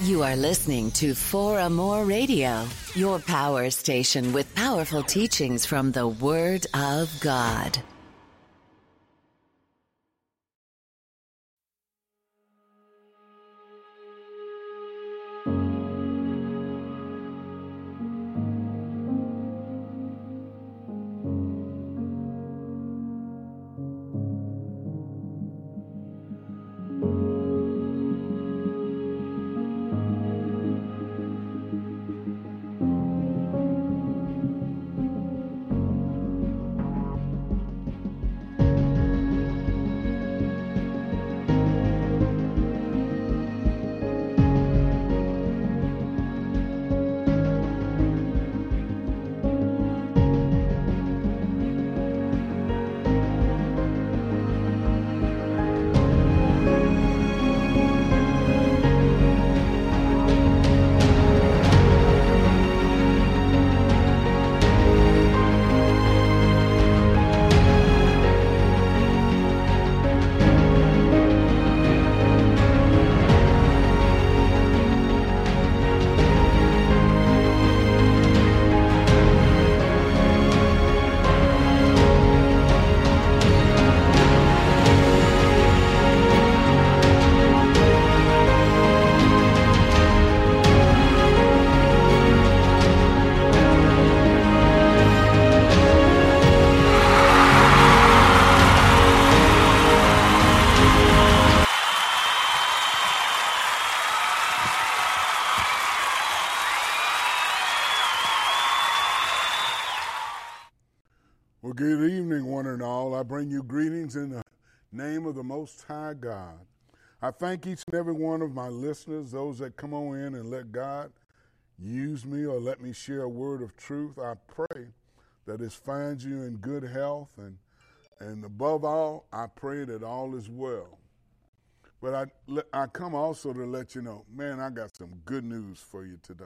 You are listening to For Amore Radio, your power station with powerful teachings from the Word of God. Name of the Most High God. I thank each and every one of my listeners, those that come on in and let God use me or let me share a word of truth. I pray that it finds you in good health and and above all, I pray that all is well. But I, I come also to let you know, man, I got some good news for you today.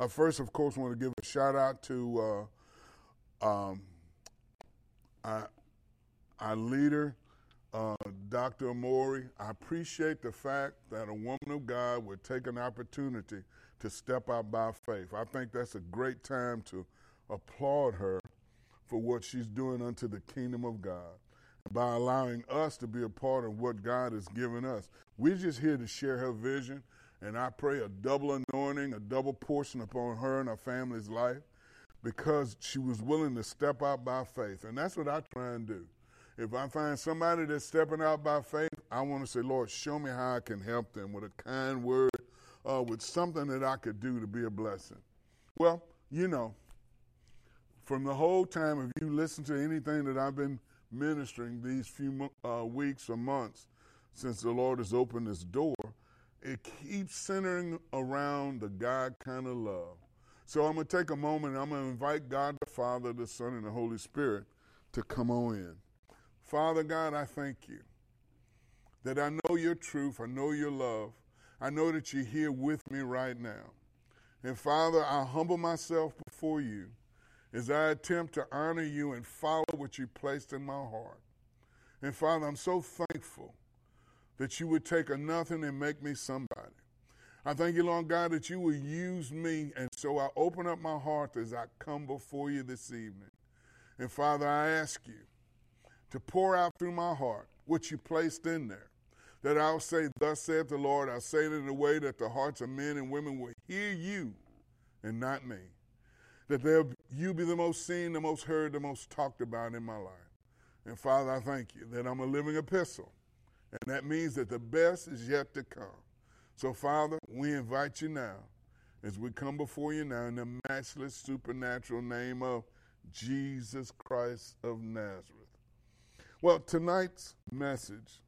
I first, of course, want to give a shout out to uh, um, our, our leader, uh, Dr. Amori. I appreciate the fact that a woman of God would take an opportunity to step out by faith. I think that's a great time to applaud her for what she's doing unto the kingdom of God by allowing us to be a part of what God has given us. We're just here to share her vision, and I pray a double anointing, a double portion upon her and her family's life because she was willing to step out by faith. And that's what I try and do. If I find somebody that's stepping out by faith, I want to say, Lord, show me how I can help them with a kind word, uh, with something that I could do to be a blessing. Well, you know, from the whole time, if you listen to anything that I've been ministering these few uh, weeks or months since the Lord has opened this door, it keeps centering around the God kind of love. So I'm going to take a moment I'm going to invite God the Father, the Son, and the Holy Spirit to come on in. Father God, I thank you that I know your truth, I know your love, I know that you're here with me right now. And Father, I humble myself before you as I attempt to honor you and follow what you placed in my heart. And Father, I'm so thankful that you would take a nothing and make me somebody. I thank you, Lord God, that you will use me. And so I open up my heart as I come before you this evening. And Father, I ask you to pour out through my heart what you placed in there. that I'll say, Thus saith the Lord, I'll say it in a way that the hearts of men and women will hear you and not me. That they'll, you be the most seen, the most heard, the most talked about in my life. And Father, I thank you that I'm a living epistle. And that means that the best is yet to come. So, Father, we invite you now as we come before you now in the matchless supernatural name of Jesus Christ of Nazareth. Well, tonight's message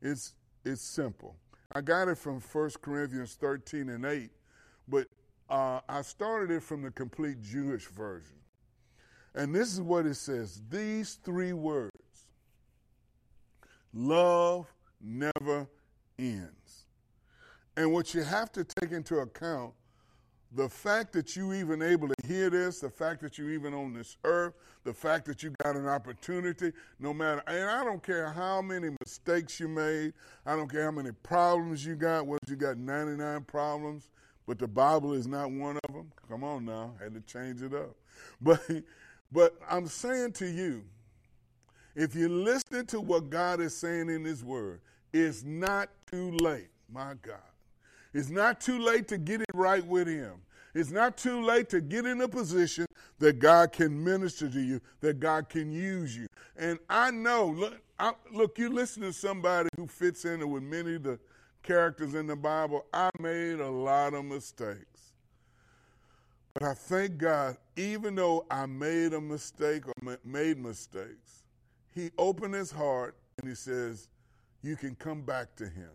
is, is simple. I got it from 1 Corinthians 13 and 8, but uh, I started it from the complete Jewish version. And this is what it says these three words love never ends. And what you have to take into account the fact that you even able to hear this, the fact that you even on this earth, the fact that you got an opportunity, no matter, and I don't care how many mistakes you made, I don't care how many problems you got, whether you got 99 problems, but the Bible is not one of them. Come on now, had to change it up. But, but I'm saying to you, if you listen to what God is saying in His Word, it's not too late, my God. It's not too late to get it right with Him. It's not too late to get in a position that God can minister to you, that God can use you. And I know, look, I, look, you listen to somebody who fits in with many of the characters in the Bible. I made a lot of mistakes. But I thank God, even though I made a mistake or made mistakes, He opened His heart and He says, You can come back to Him.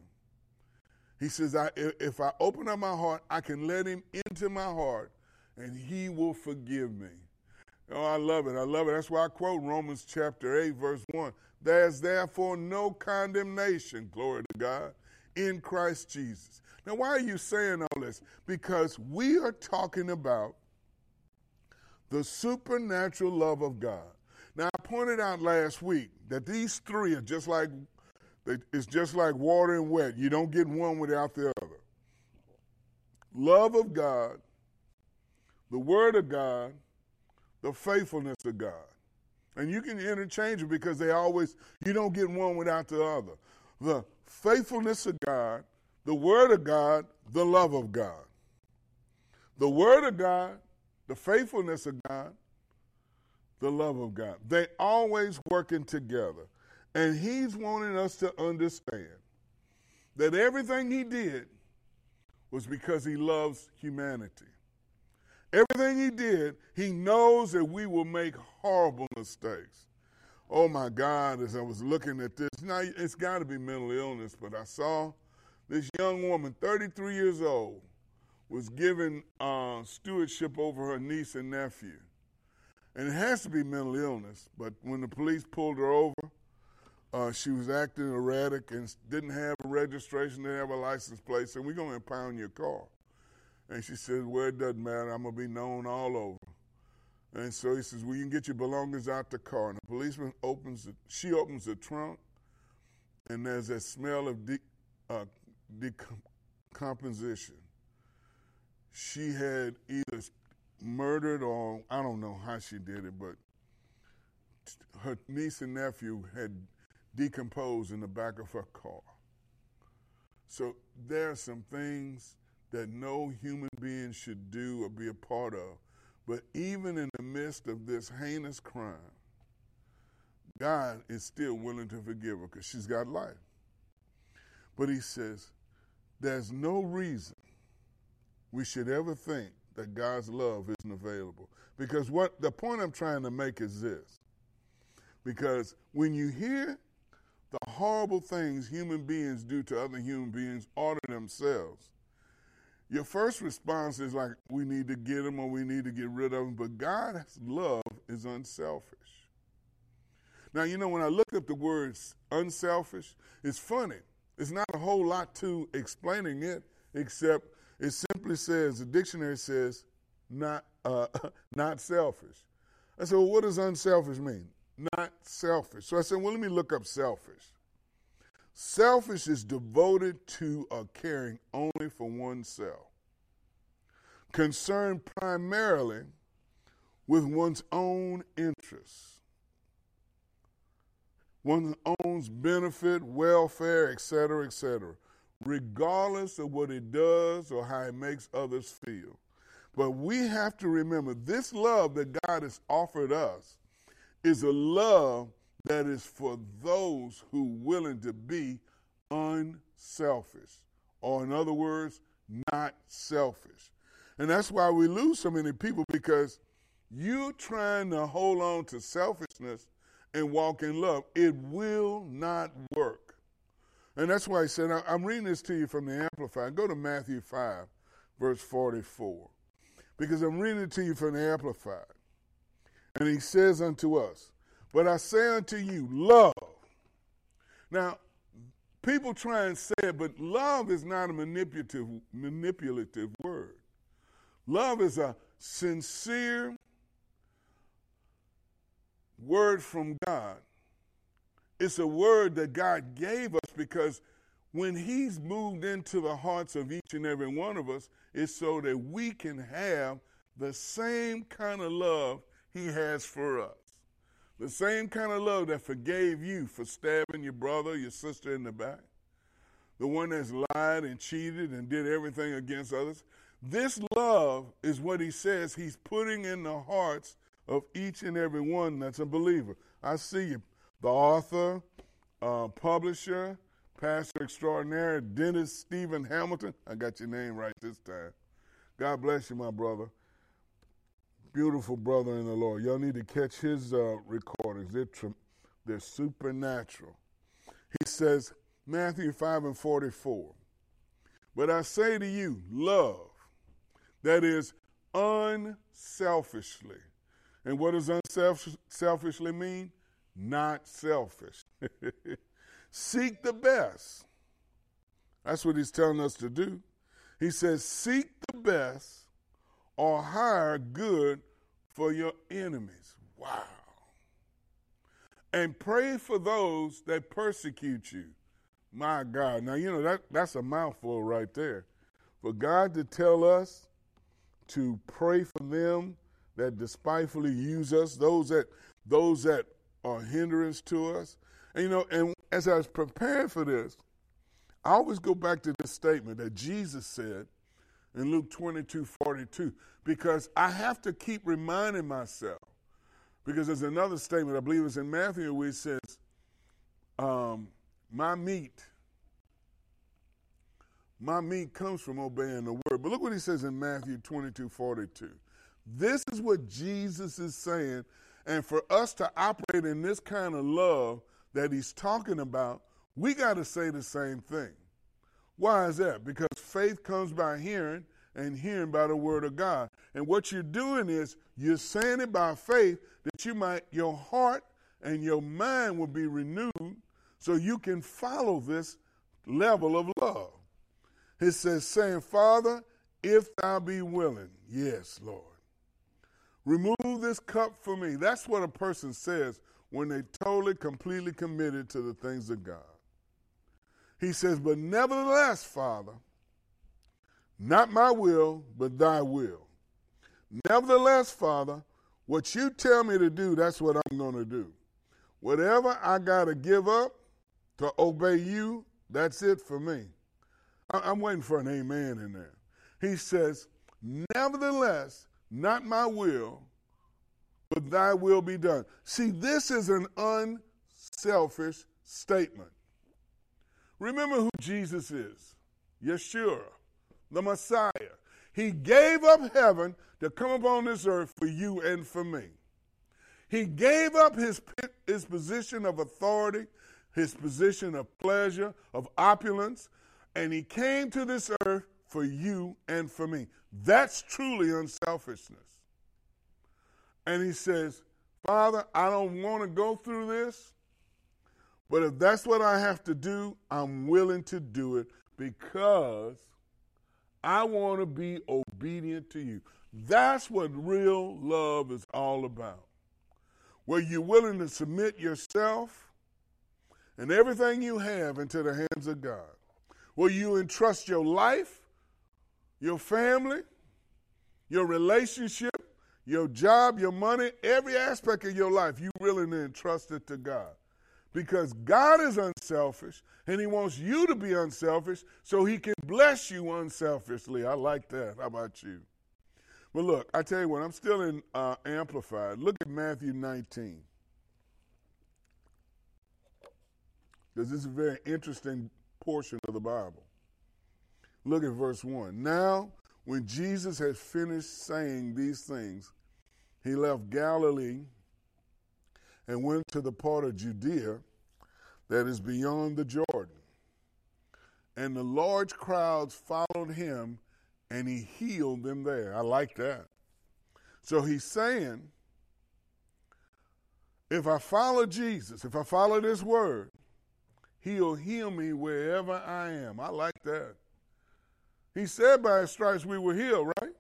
He says, I, if I open up my heart, I can let him into my heart and he will forgive me. Oh, I love it. I love it. That's why I quote Romans chapter 8, verse 1. There's therefore no condemnation, glory to God, in Christ Jesus. Now, why are you saying all this? Because we are talking about the supernatural love of God. Now, I pointed out last week that these three are just like it's just like water and wet. You don't get one without the other. Love of God, the Word of God, the faithfulness of God. And you can interchange it because they always, you don't get one without the other. The faithfulness of God, the Word of God, the love of God. The Word of God, the faithfulness of God, the love of God. They always working together. And he's wanting us to understand that everything he did was because he loves humanity. Everything he did, he knows that we will make horrible mistakes. Oh my God, as I was looking at this, now it's got to be mental illness, but I saw this young woman, 33 years old, was given uh, stewardship over her niece and nephew. And it has to be mental illness, but when the police pulled her over, uh, she was acting erratic and didn't have a registration, didn't have a license plate. So we're going to impound your car. And she said, Well, it doesn't matter. I'm going to be known all over. And so he says, Well, you can get your belongings out the car. And the policeman opens it, she opens the trunk, and there's that smell of de- uh, decomposition. She had either murdered or I don't know how she did it, but her niece and nephew had decomposed in the back of her car. So there are some things that no human being should do or be a part of. But even in the midst of this heinous crime, God is still willing to forgive her because she's got life. But he says, there's no reason we should ever think that God's love isn't available. Because what the point I'm trying to make is this. Because when you hear the horrible things human beings do to other human beings or to themselves, your first response is like, we need to get them or we need to get rid of them. But God's love is unselfish. Now, you know, when I look up the words unselfish, it's funny. It's not a whole lot to explaining it, except it simply says, the dictionary says, not, uh, not selfish. I said, well, what does unselfish mean? Not selfish. So I said, well, let me look up selfish. Selfish is devoted to or caring only for oneself, concerned primarily with one's own interests. one's own benefit, welfare, etc., etc., regardless of what it does or how it makes others feel. But we have to remember this love that God has offered us is a love that is for those who willing to be unselfish, or in other words, not selfish. And that's why we lose so many people because you trying to hold on to selfishness and walk in love, it will not work. And that's why I said, I'm reading this to you from the Amplified. Go to Matthew 5, verse 44. Because I'm reading it to you from the Amplified. And he says unto us, But I say unto you, love. Now, people try and say it, but love is not a manipulative, manipulative word. Love is a sincere word from God. It's a word that God gave us because when He's moved into the hearts of each and every one of us, it's so that we can have the same kind of love He has for us. The same kind of love that forgave you for stabbing your brother, your sister in the back. The one that's lied and cheated and did everything against others. This love is what he says he's putting in the hearts of each and every one that's a believer. I see you, the author, uh, publisher, pastor extraordinary, Dennis Stephen Hamilton. I got your name right this time. God bless you, my brother. Beautiful brother in the Lord. Y'all need to catch his uh, recordings. They're, tr- they're supernatural. He says, Matthew 5 and 44. But I say to you, love, that is unselfishly and what does unselfishly mean? Not selfish. Seek the best. That's what he's telling us to do. He says, Seek the best or hire good for your enemies. Wow. And pray for those that persecute you. My God. Now, you know, that, that's a mouthful right there. For God to tell us to pray for them that despitefully use us, those that those that are hindrance to us. And you know, and as I was preparing for this, I always go back to this statement that Jesus said in Luke 22 42, because I have to keep reminding myself. Because there's another statement, I believe it's in Matthew, where it says, um, My meat, my meat comes from obeying the word. But look what he says in Matthew 22 42. This is what Jesus is saying. And for us to operate in this kind of love that he's talking about, we got to say the same thing. Why is that? Because faith comes by hearing, and hearing by the word of God. And what you're doing is you're saying it by faith that you might, your heart and your mind will be renewed so you can follow this level of love. It says, saying, Father, if thou be willing, yes, Lord. Remove this cup from me. That's what a person says when they totally, completely committed to the things of God. He says, But nevertheless, Father, not my will, but thy will. Nevertheless, Father, what you tell me to do, that's what I'm going to do. Whatever I got to give up to obey you, that's it for me. I'm waiting for an amen in there. He says, Nevertheless, not my will, but thy will be done. See, this is an unselfish statement. Remember who Jesus is Yeshua, the Messiah. He gave up heaven to come upon this earth for you and for me. He gave up his, his position of authority, his position of pleasure, of opulence, and he came to this earth for you and for me. That's truly unselfishness. And he says, Father, I don't want to go through this, but if that's what I have to do, I'm willing to do it because I want to be obedient to you. That's what real love is all about. Where you're willing to submit yourself and everything you have into the hands of God. Where you entrust your life your family, your relationship, your job, your money, every aspect of your life, you need to entrust it to God. Because God is unselfish and He wants you to be unselfish so He can bless you unselfishly. I like that. How about you? But look, I tell you what, I'm still in uh, Amplified. Look at Matthew 19. Because this is a very interesting portion of the Bible. Look at verse 1. Now, when Jesus had finished saying these things, he left Galilee and went to the part of Judea that is beyond the Jordan. And the large crowds followed him, and he healed them there. I like that. So he's saying, if I follow Jesus, if I follow this word, he'll heal me wherever I am. I like that. He said by his stripes we were healed, right?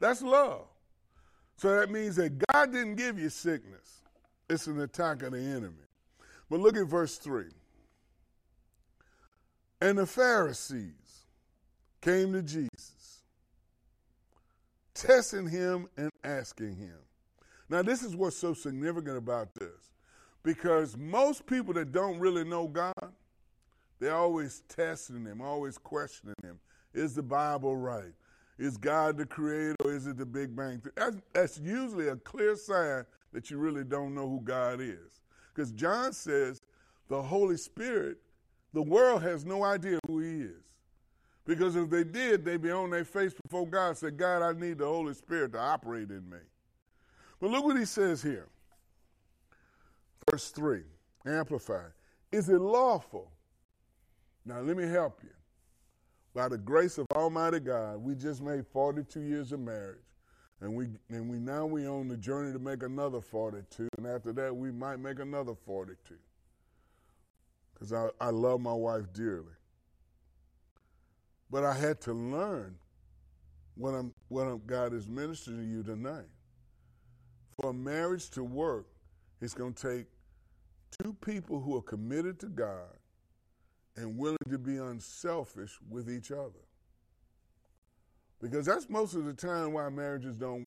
That's love. So that means that God didn't give you sickness. It's an attack of the enemy. But look at verse 3. And the Pharisees came to Jesus, testing him and asking him. Now, this is what's so significant about this. Because most people that don't really know God, they're always testing him, always questioning him. Is the Bible right? Is God the creator or is it the Big Bang? That's, that's usually a clear sign that you really don't know who God is. Because John says the Holy Spirit, the world has no idea who he is. Because if they did, they'd be on their face before God and say, God, I need the Holy Spirit to operate in me. But look what he says here. Verse 3, Amplified. Is it lawful? Now, let me help you. By the grace of Almighty God, we just made 42 years of marriage. And we and we now we on the journey to make another 42. And after that, we might make another 42. Because I, I love my wife dearly. But I had to learn what I'm what I'm, God is ministering to you tonight. For a marriage to work, it's going to take two people who are committed to God and willing to be unselfish with each other. Because that's most of the time why marriages don't.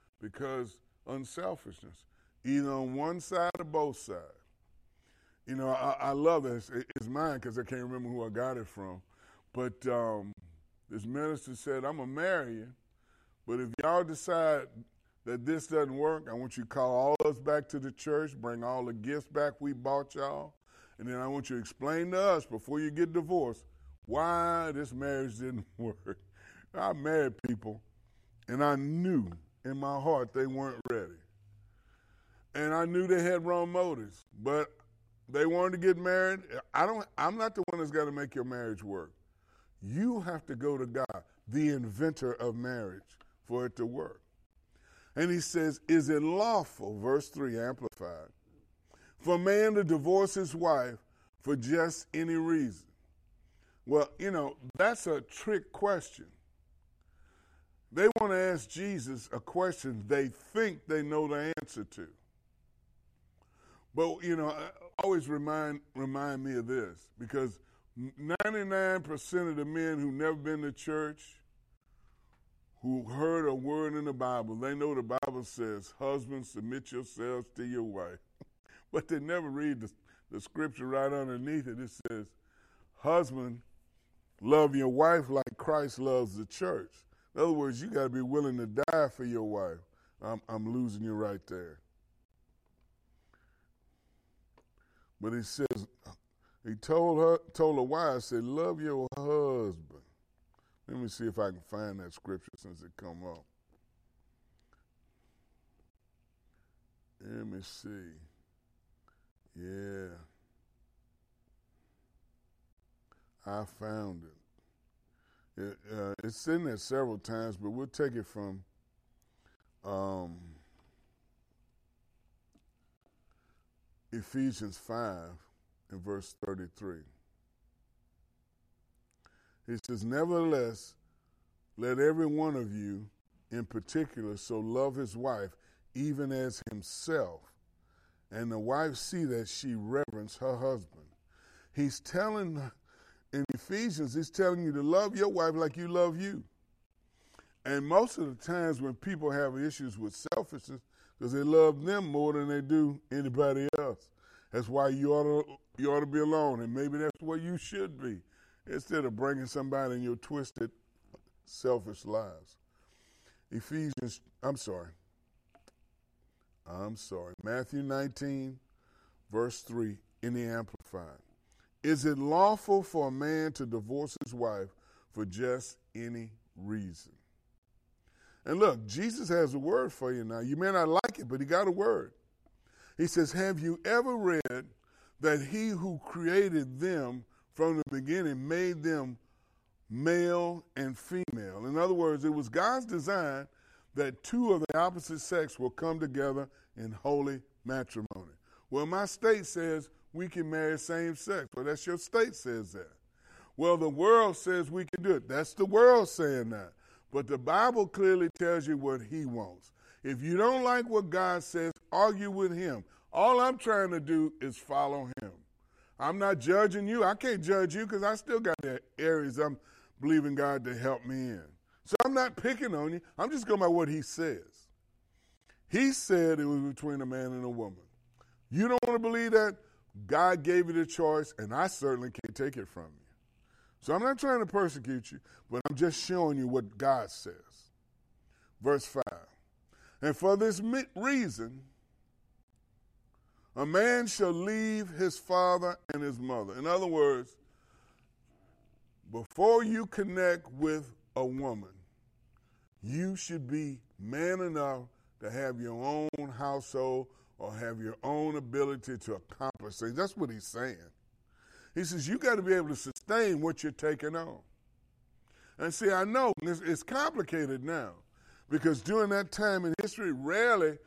because unselfishness, either on one side or both sides. You know, I, I love this. It's mine because I can't remember who I got it from. But um, this minister said, I'm going to marry you. But if y'all decide that this doesn't work, I want you to call all of us back to the church, bring all the gifts back we bought y'all, and then I want you to explain to us before you get divorced why this marriage didn't work. I married people, and I knew in my heart they weren't ready. And I knew they had wrong motives, but they wanted to get married. I don't I'm not the one that's got to make your marriage work. You have to go to God, the inventor of marriage, for it to work. And he says, Is it lawful, verse 3 amplified, for man to divorce his wife for just any reason? Well, you know, that's a trick question. They want to ask Jesus a question they think they know the answer to. But you know, always remind remind me of this because 99% of the men who never been to church, who heard a word in the Bible, they know the Bible says, "Husbands, submit yourselves to your wife," but they never read the, the scripture right underneath it. It says, "Husband, love your wife like Christ loves the church." In other words, you got to be willing to die for your wife. I'm, I'm losing you right there. But he says, he told her, told the wife, said, love your husband. Let me see if I can find that scripture since it come up. Let me see. Yeah. I found it. It uh, it's in there several times, but we'll take it from um, Ephesians 5 and verse 33. He says, Nevertheless, let every one of you in particular so love his wife even as himself, and the wife see that she reverence her husband. He's telling, in Ephesians, he's telling you to love your wife like you love you. And most of the times when people have issues with selfishness, because they love them more than they do anybody else. That's why you ought to you ought to be alone, and maybe that's where you should be, instead of bringing somebody in your twisted, selfish lives. Ephesians, I'm sorry. I'm sorry. Matthew 19, verse 3 in the Amplified. Is it lawful for a man to divorce his wife for just any reason? And look, Jesus has a word for you now. You may not like it, but he got a word. He says, Have you ever read that he who created them from the beginning made them male and female? In other words, it was God's design that two of the opposite sex will come together in holy matrimony. Well, my state says we can marry same sex. Well, that's your state says that. Well, the world says we can do it. That's the world saying that. But the Bible clearly tells you what he wants. If you don't like what God says, argue with him. All I'm trying to do is follow him. I'm not judging you. I can't judge you because I still got the areas I'm believing God to help me in. So I'm not picking on you. I'm just going by what he says. He said it was between a man and a woman. You don't want to believe that? God gave you the choice, and I certainly can't take it from you. So I'm not trying to persecute you, but I'm just showing you what God says. Verse 5. And for this reason, a man shall leave his father and his mother. In other words, before you connect with a woman, you should be man enough to have your own household or have your own ability to accomplish things. That's what he's saying. He says, You got to be able to sustain what you're taking on. And see, I know it's, it's complicated now because during that time in history, rarely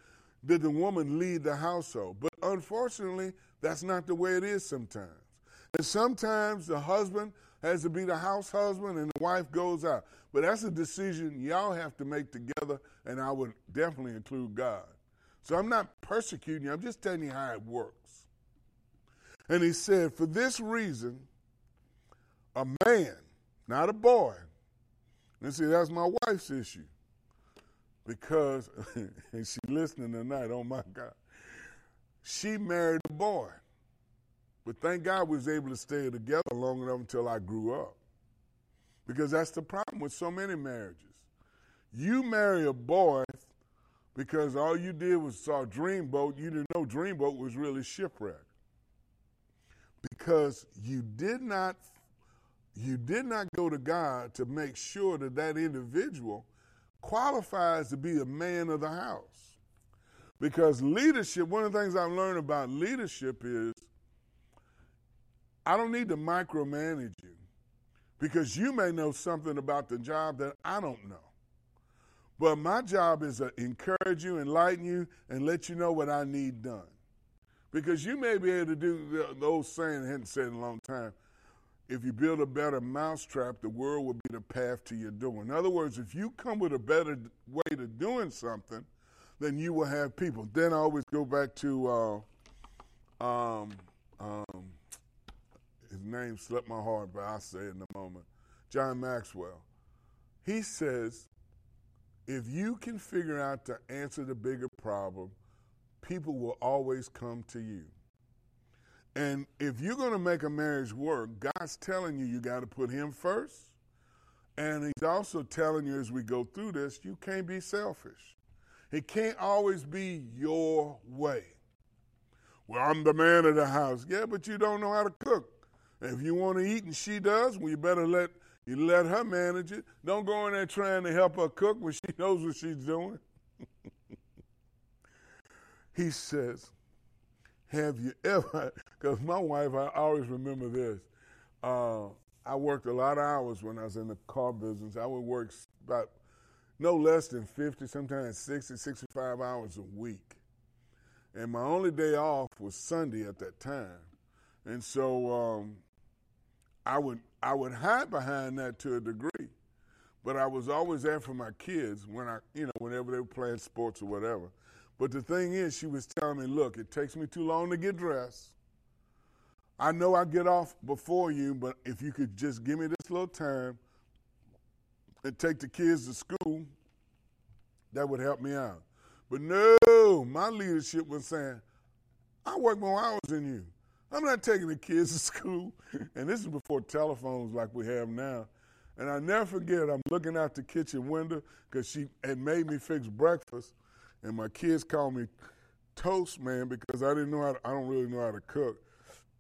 did the woman lead the household. But unfortunately, that's not the way it is sometimes. And sometimes the husband has to be the house husband and the wife goes out. But that's a decision y'all have to make together, and I would definitely include God. So I'm not persecuting you, I'm just telling you how it works. And he said, For this reason, a man, not a boy, and see, that's my wife's issue. Because, and she listening tonight, oh my God. She married a boy. But thank God we was able to stay together long enough until I grew up. Because that's the problem with so many marriages. You marry a boy because all you did was saw Dreamboat. You didn't know Dreamboat was really shipwrecked because you did not you did not go to God to make sure that that individual qualifies to be a man of the house. Because leadership, one of the things I've learned about leadership is I don't need to micromanage you because you may know something about the job that I don't know. But my job is to encourage you, enlighten you, and let you know what I need done. Because you may be able to do the, old saying I hadn't said in a long time. If you build a better mousetrap, the world will be the path to your door. In other words, if you come with a better way to doing something, then you will have people. Then I always go back to uh, Um, um, his name slipped my heart, but I'll say it in a moment. John Maxwell. He says, if you can figure out to answer the bigger problem, people will always come to you. And if you're going to make a marriage work, God's telling you you got to put Him first. And He's also telling you as we go through this, you can't be selfish. It can't always be your way. Well, I'm the man of the house. Yeah, but you don't know how to cook. If you want to eat and she does, well, you better let you let her manage it. Don't go in there trying to help her cook when she knows what she's doing. he says, Have you ever, because my wife, I always remember this. Uh, I worked a lot of hours when I was in the car business. I would work about no less than 50, sometimes 60, 65 hours a week. And my only day off was Sunday at that time. And so um, I would I would hide behind that to a degree, but I was always there for my kids when I you know whenever they were playing sports or whatever. But the thing is, she was telling me, look, it takes me too long to get dressed. I know I get off before you, but if you could just give me this little time and take the kids to school, that would help me out. But no, my leadership was saying, I work more hours than you. I'm not taking the kids to school. And this is before telephones like we have now. And I never forget, I'm looking out the kitchen window because she had made me fix breakfast. And my kids call me toast man because I didn't know how to, I don't really know how to cook.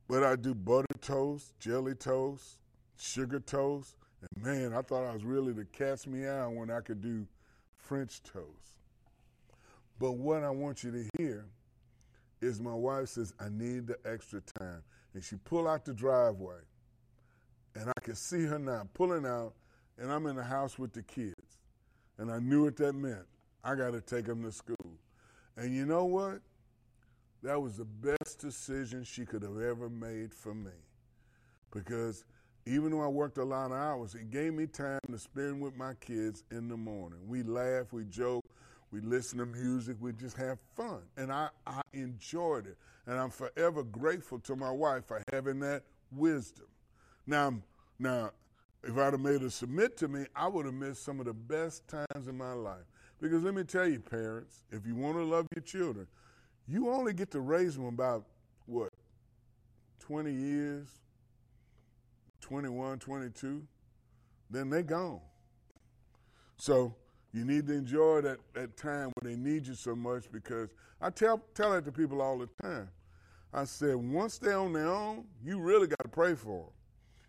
But I do butter toast, jelly toast, sugar toast. And man, I thought I was really the cat's meow when I could do French toast. But what I want you to hear is my wife says, I need the extra time. And she pull out the driveway. And I can see her now pulling out, and I'm in the house with the kids. And I knew what that meant. I got to take them to school. And you know what? That was the best decision she could have ever made for me. Because even though I worked a lot of hours, it gave me time to spend with my kids in the morning. We laugh, we joke, we listen to music, we just have fun. And I, I enjoyed it. And I'm forever grateful to my wife for having that wisdom. Now, now, if I'd have made her submit to me, I would have missed some of the best times in my life. Because let me tell you, parents, if you want to love your children, you only get to raise them about, what, 20 years, 21, 22, then they gone. So you need to enjoy that, that time when they need you so much because I tell, tell that to people all the time. I said, once they're on their own, you really got to pray for them.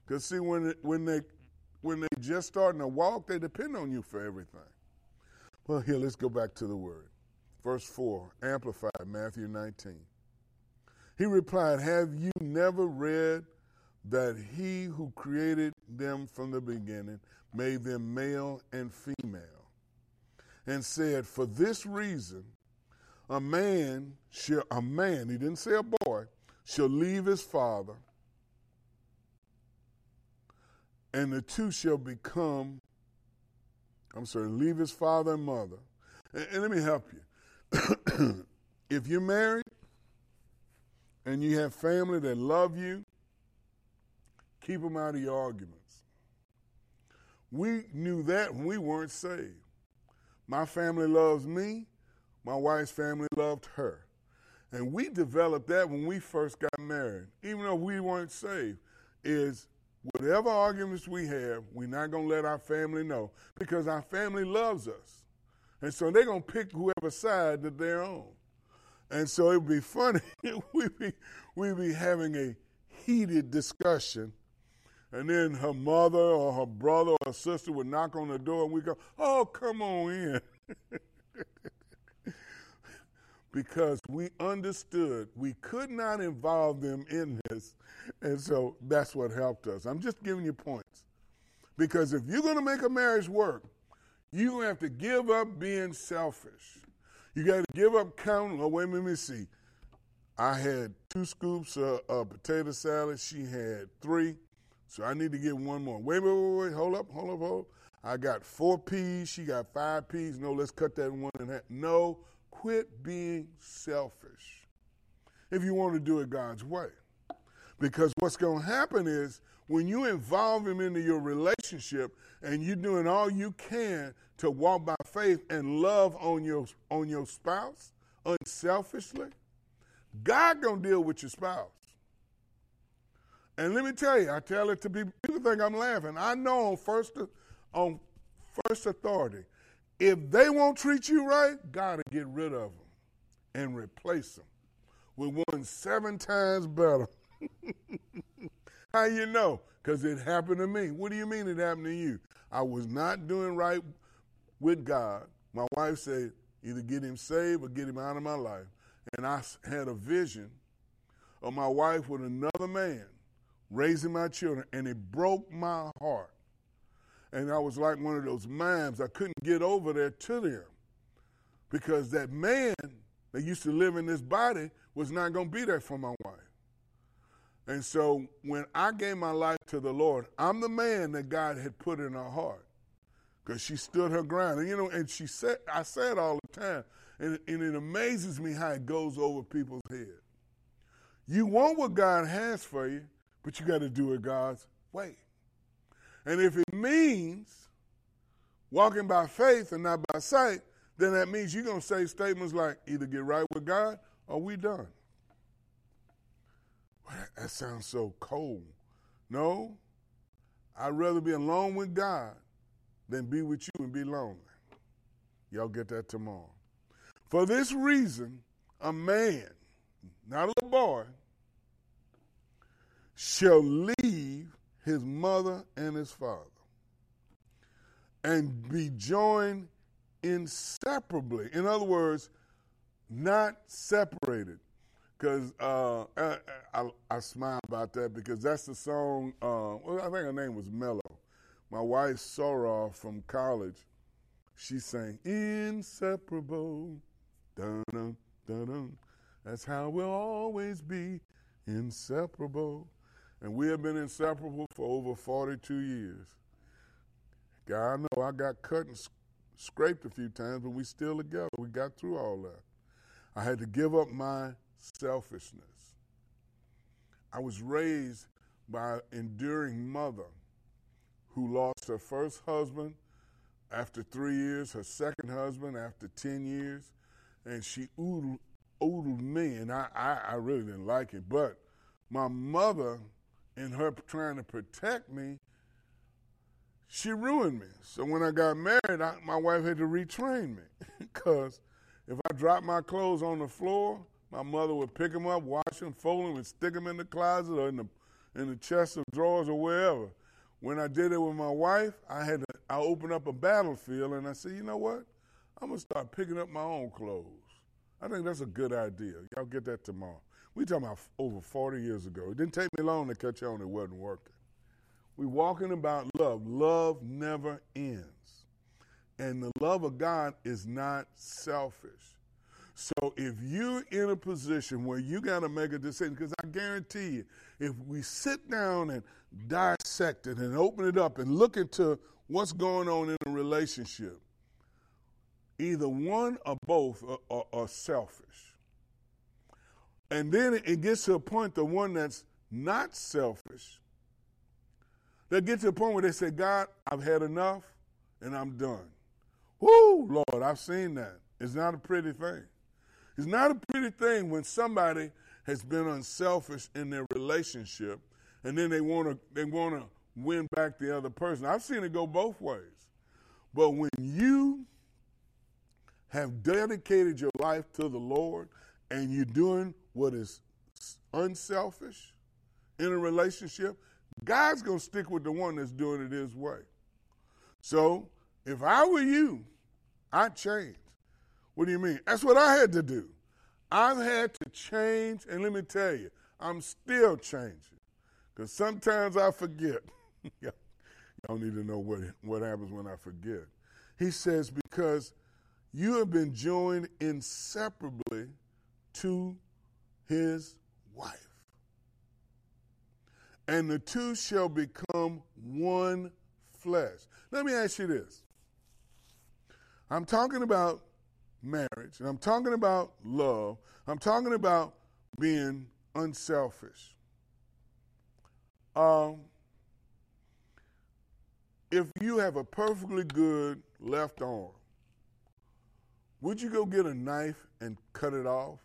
Because, see, when, when, they, when they just starting to walk, they depend on you for everything. Well, here, let's go back to the word. Verse 4, Amplified, Matthew 19. He replied, Have you never read that he who created them from the beginning made them male and female? And said, For this reason, a man shall, a man, he didn't say a boy, shall leave his father, and the two shall become, I'm sorry, leave his father and mother. And, and let me help you. if you're married and you have family that love you, keep them out of your arguments. We knew that when we weren't saved. My family loves me, my wife's family loved her. And we developed that when we first got married, even though we weren't saved, is whatever arguments we have, we're not going to let our family know because our family loves us. And so they're going to pick whoever side that they're on. And so it would be funny we'd be, we'd be having a heated discussion, and then her mother or her brother or sister would knock on the door, and we go, Oh, come on in. because we understood we could not involve them in this. And so that's what helped us. I'm just giving you points. Because if you're going to make a marriage work, you have to give up being selfish. You got to give up counting. Oh, wait, let me see. I had two scoops of, of potato salad. She had three. So I need to get one more. Wait, wait, wait, wait. Hold up, hold up, hold up. I got four peas. She got five peas. No, let's cut that one in half. No, quit being selfish. if you want to do it God's way. Because what's going to happen is when you involve him into your relationship and you're doing all you can to walk by faith and love on your on your spouse unselfishly, God gonna deal with your spouse. And let me tell you, I tell it to people. People think I'm laughing. I know on first on first authority, if they won't treat you right, will get rid of them and replace them with one seven times better. How you know? Because it happened to me. What do you mean it happened to you? I was not doing right with God. My wife said, either get him saved or get him out of my life. And I had a vision of my wife with another man raising my children, and it broke my heart. And I was like one of those mimes. I couldn't get over there to them because that man that used to live in this body was not going to be there for my wife. And so when I gave my life to the Lord, I'm the man that God had put in her heart because she stood her ground. And you know, and she said, I say it all the time, and, and it amazes me how it goes over people's head. You want what God has for you, but you got to do it God's way. And if it means walking by faith and not by sight, then that means you're going to say statements like either get right with God or we done. That sounds so cold. No, I'd rather be alone with God than be with you and be lonely. Y'all get that tomorrow. For this reason, a man, not a little boy, shall leave his mother and his father and be joined inseparably. In other words, not separated because uh, I, I, I, smile about that because that's the song. Uh, well, I think her name was Mellow. My wife Sora from college, she sang "Inseparable." Dun dun dun dun. That's how we'll always be inseparable, and we have been inseparable for over forty-two years. God, I know I got cut and scraped a few times, but we still together. We got through all that. I had to give up my selfishness. I was raised by an enduring mother who lost her first husband after three years, her second husband after 10 years, and she oodled, oodled me, and I, I, I really didn't like it. But my mother, in her trying to protect me, she ruined me. So when I got married, I, my wife had to retrain me because if I dropped my clothes on the floor, my mother would pick them up, wash them, fold them, and stick them in the closet or in the in the chest of drawers or wherever. When I did it with my wife, I had to I opened up a battlefield and I said, you know what? I'm gonna start picking up my own clothes. I think that's a good idea. Y'all get that tomorrow. We talking about over 40 years ago. It didn't take me long to catch on it wasn't working. We walking about love. Love never ends. And the love of God is not selfish. So if you're in a position where you got to make a decision, because I guarantee you, if we sit down and dissect it and open it up and look into what's going on in a relationship, either one or both are, are, are selfish. And then it gets to a point, the one that's not selfish, they get to a point where they say, God, I've had enough and I'm done. Whoo, Lord, I've seen that. It's not a pretty thing. It's not a pretty thing when somebody has been unselfish in their relationship and then they want to they want to win back the other person. I've seen it go both ways. But when you have dedicated your life to the Lord and you're doing what is unselfish in a relationship, God's going to stick with the one that's doing it his way. So, if I were you, I'd change. What do you mean? That's what I had to do. I've had to change, and let me tell you, I'm still changing. Because sometimes I forget. Y'all need to know what, what happens when I forget. He says, because you have been joined inseparably to his wife. And the two shall become one flesh. Let me ask you this. I'm talking about marriage, and I'm talking about love, I'm talking about being unselfish. Um, if you have a perfectly good left arm, would you go get a knife and cut it off?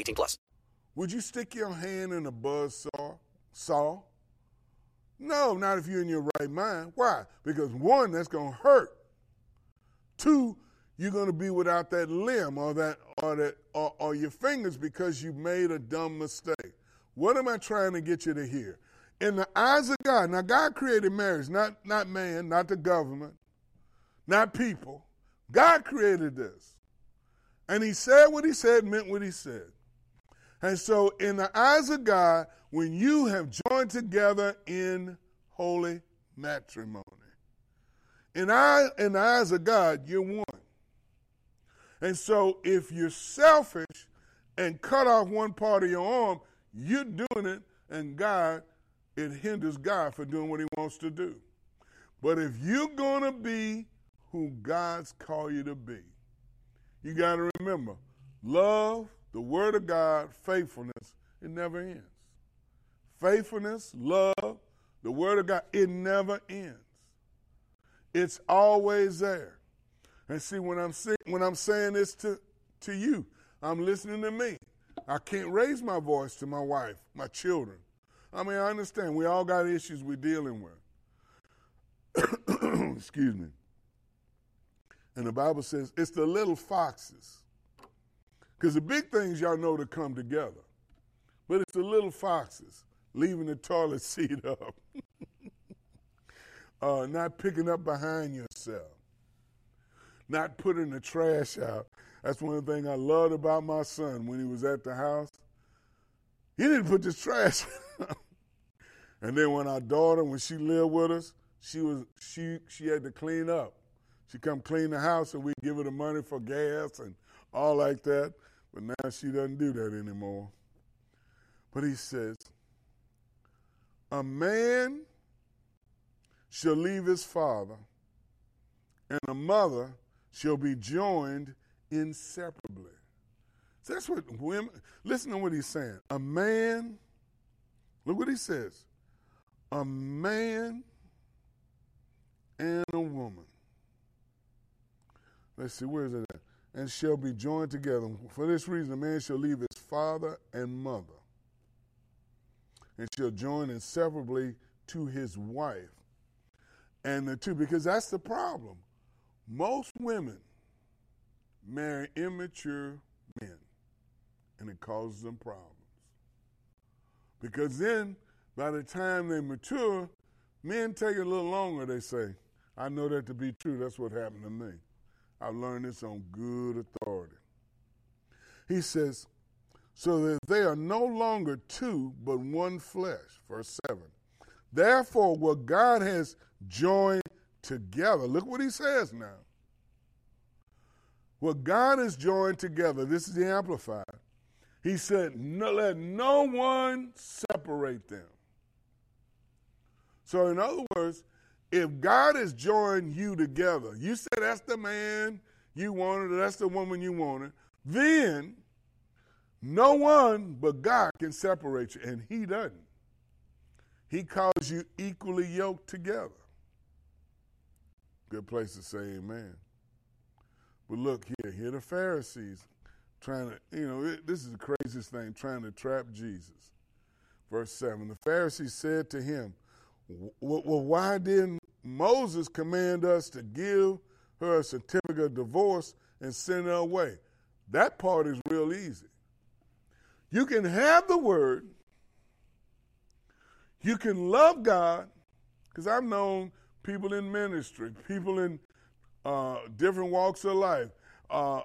18 plus. Would you stick your hand in a buzz saw? Saw? No, not if you're in your right mind. Why? Because one, that's to hurt. Two, you're to be without that limb or that or that or, or your fingers because you made a dumb mistake. What am I trying to get you to hear? In the eyes of God, now God created marriage, not not man, not the government, not people. God created this. And he said what he said, meant what he said. And so, in the eyes of God, when you have joined together in holy matrimony, in, eye, in the eyes of God, you're one. And so, if you're selfish and cut off one part of your arm, you're doing it, and God, it hinders God for doing what He wants to do. But if you're going to be who God's called you to be, you got to remember love, the Word of God, faithfulness, it never ends. Faithfulness, love, the Word of God, it never ends. It's always there. And see, when I'm when I'm saying this to, to you, I'm listening to me. I can't raise my voice to my wife, my children. I mean, I understand we all got issues we're dealing with. Excuse me. And the Bible says it's the little foxes. Because the big things y'all know to come together. But it's the little foxes leaving the toilet seat up, uh, not picking up behind yourself, not putting the trash out. That's one of the things I loved about my son when he was at the house. He didn't put the trash And then when our daughter, when she lived with us, she was she she had to clean up. She come clean the house and we'd give her the money for gas and all like that. But now she doesn't do that anymore. But he says, a man shall leave his father, and a mother shall be joined inseparably. So that's what women, listen to what he's saying. A man, look what he says a man and a woman. Let's see, where is it at? And shall be joined together. For this reason, a man shall leave his father and mother, and shall join inseparably to his wife. And the two, because that's the problem. Most women marry immature men, and it causes them problems. Because then by the time they mature, men take a little longer, they say. I know that to be true. That's what happened to me. I learned this on good authority. He says, so that they are no longer two, but one flesh. Verse 7. Therefore, what God has joined together, look what he says now. What God has joined together, this is the Amplified, He said, no, let no one separate them. So, in other words, if God has joined you together, you said that's the man you wanted, that's the woman you wanted, then no one but God can separate you, and He doesn't. He calls you equally yoked together. Good place to say amen. But look here, here the Pharisees trying to, you know, it, this is the craziest thing, trying to trap Jesus. Verse 7 The Pharisees said to him, Well, why didn't Moses command us to give her a certificate of divorce and send her away? That part is real easy. You can have the word, you can love God, because I've known people in ministry, people in uh, different walks of life. Uh,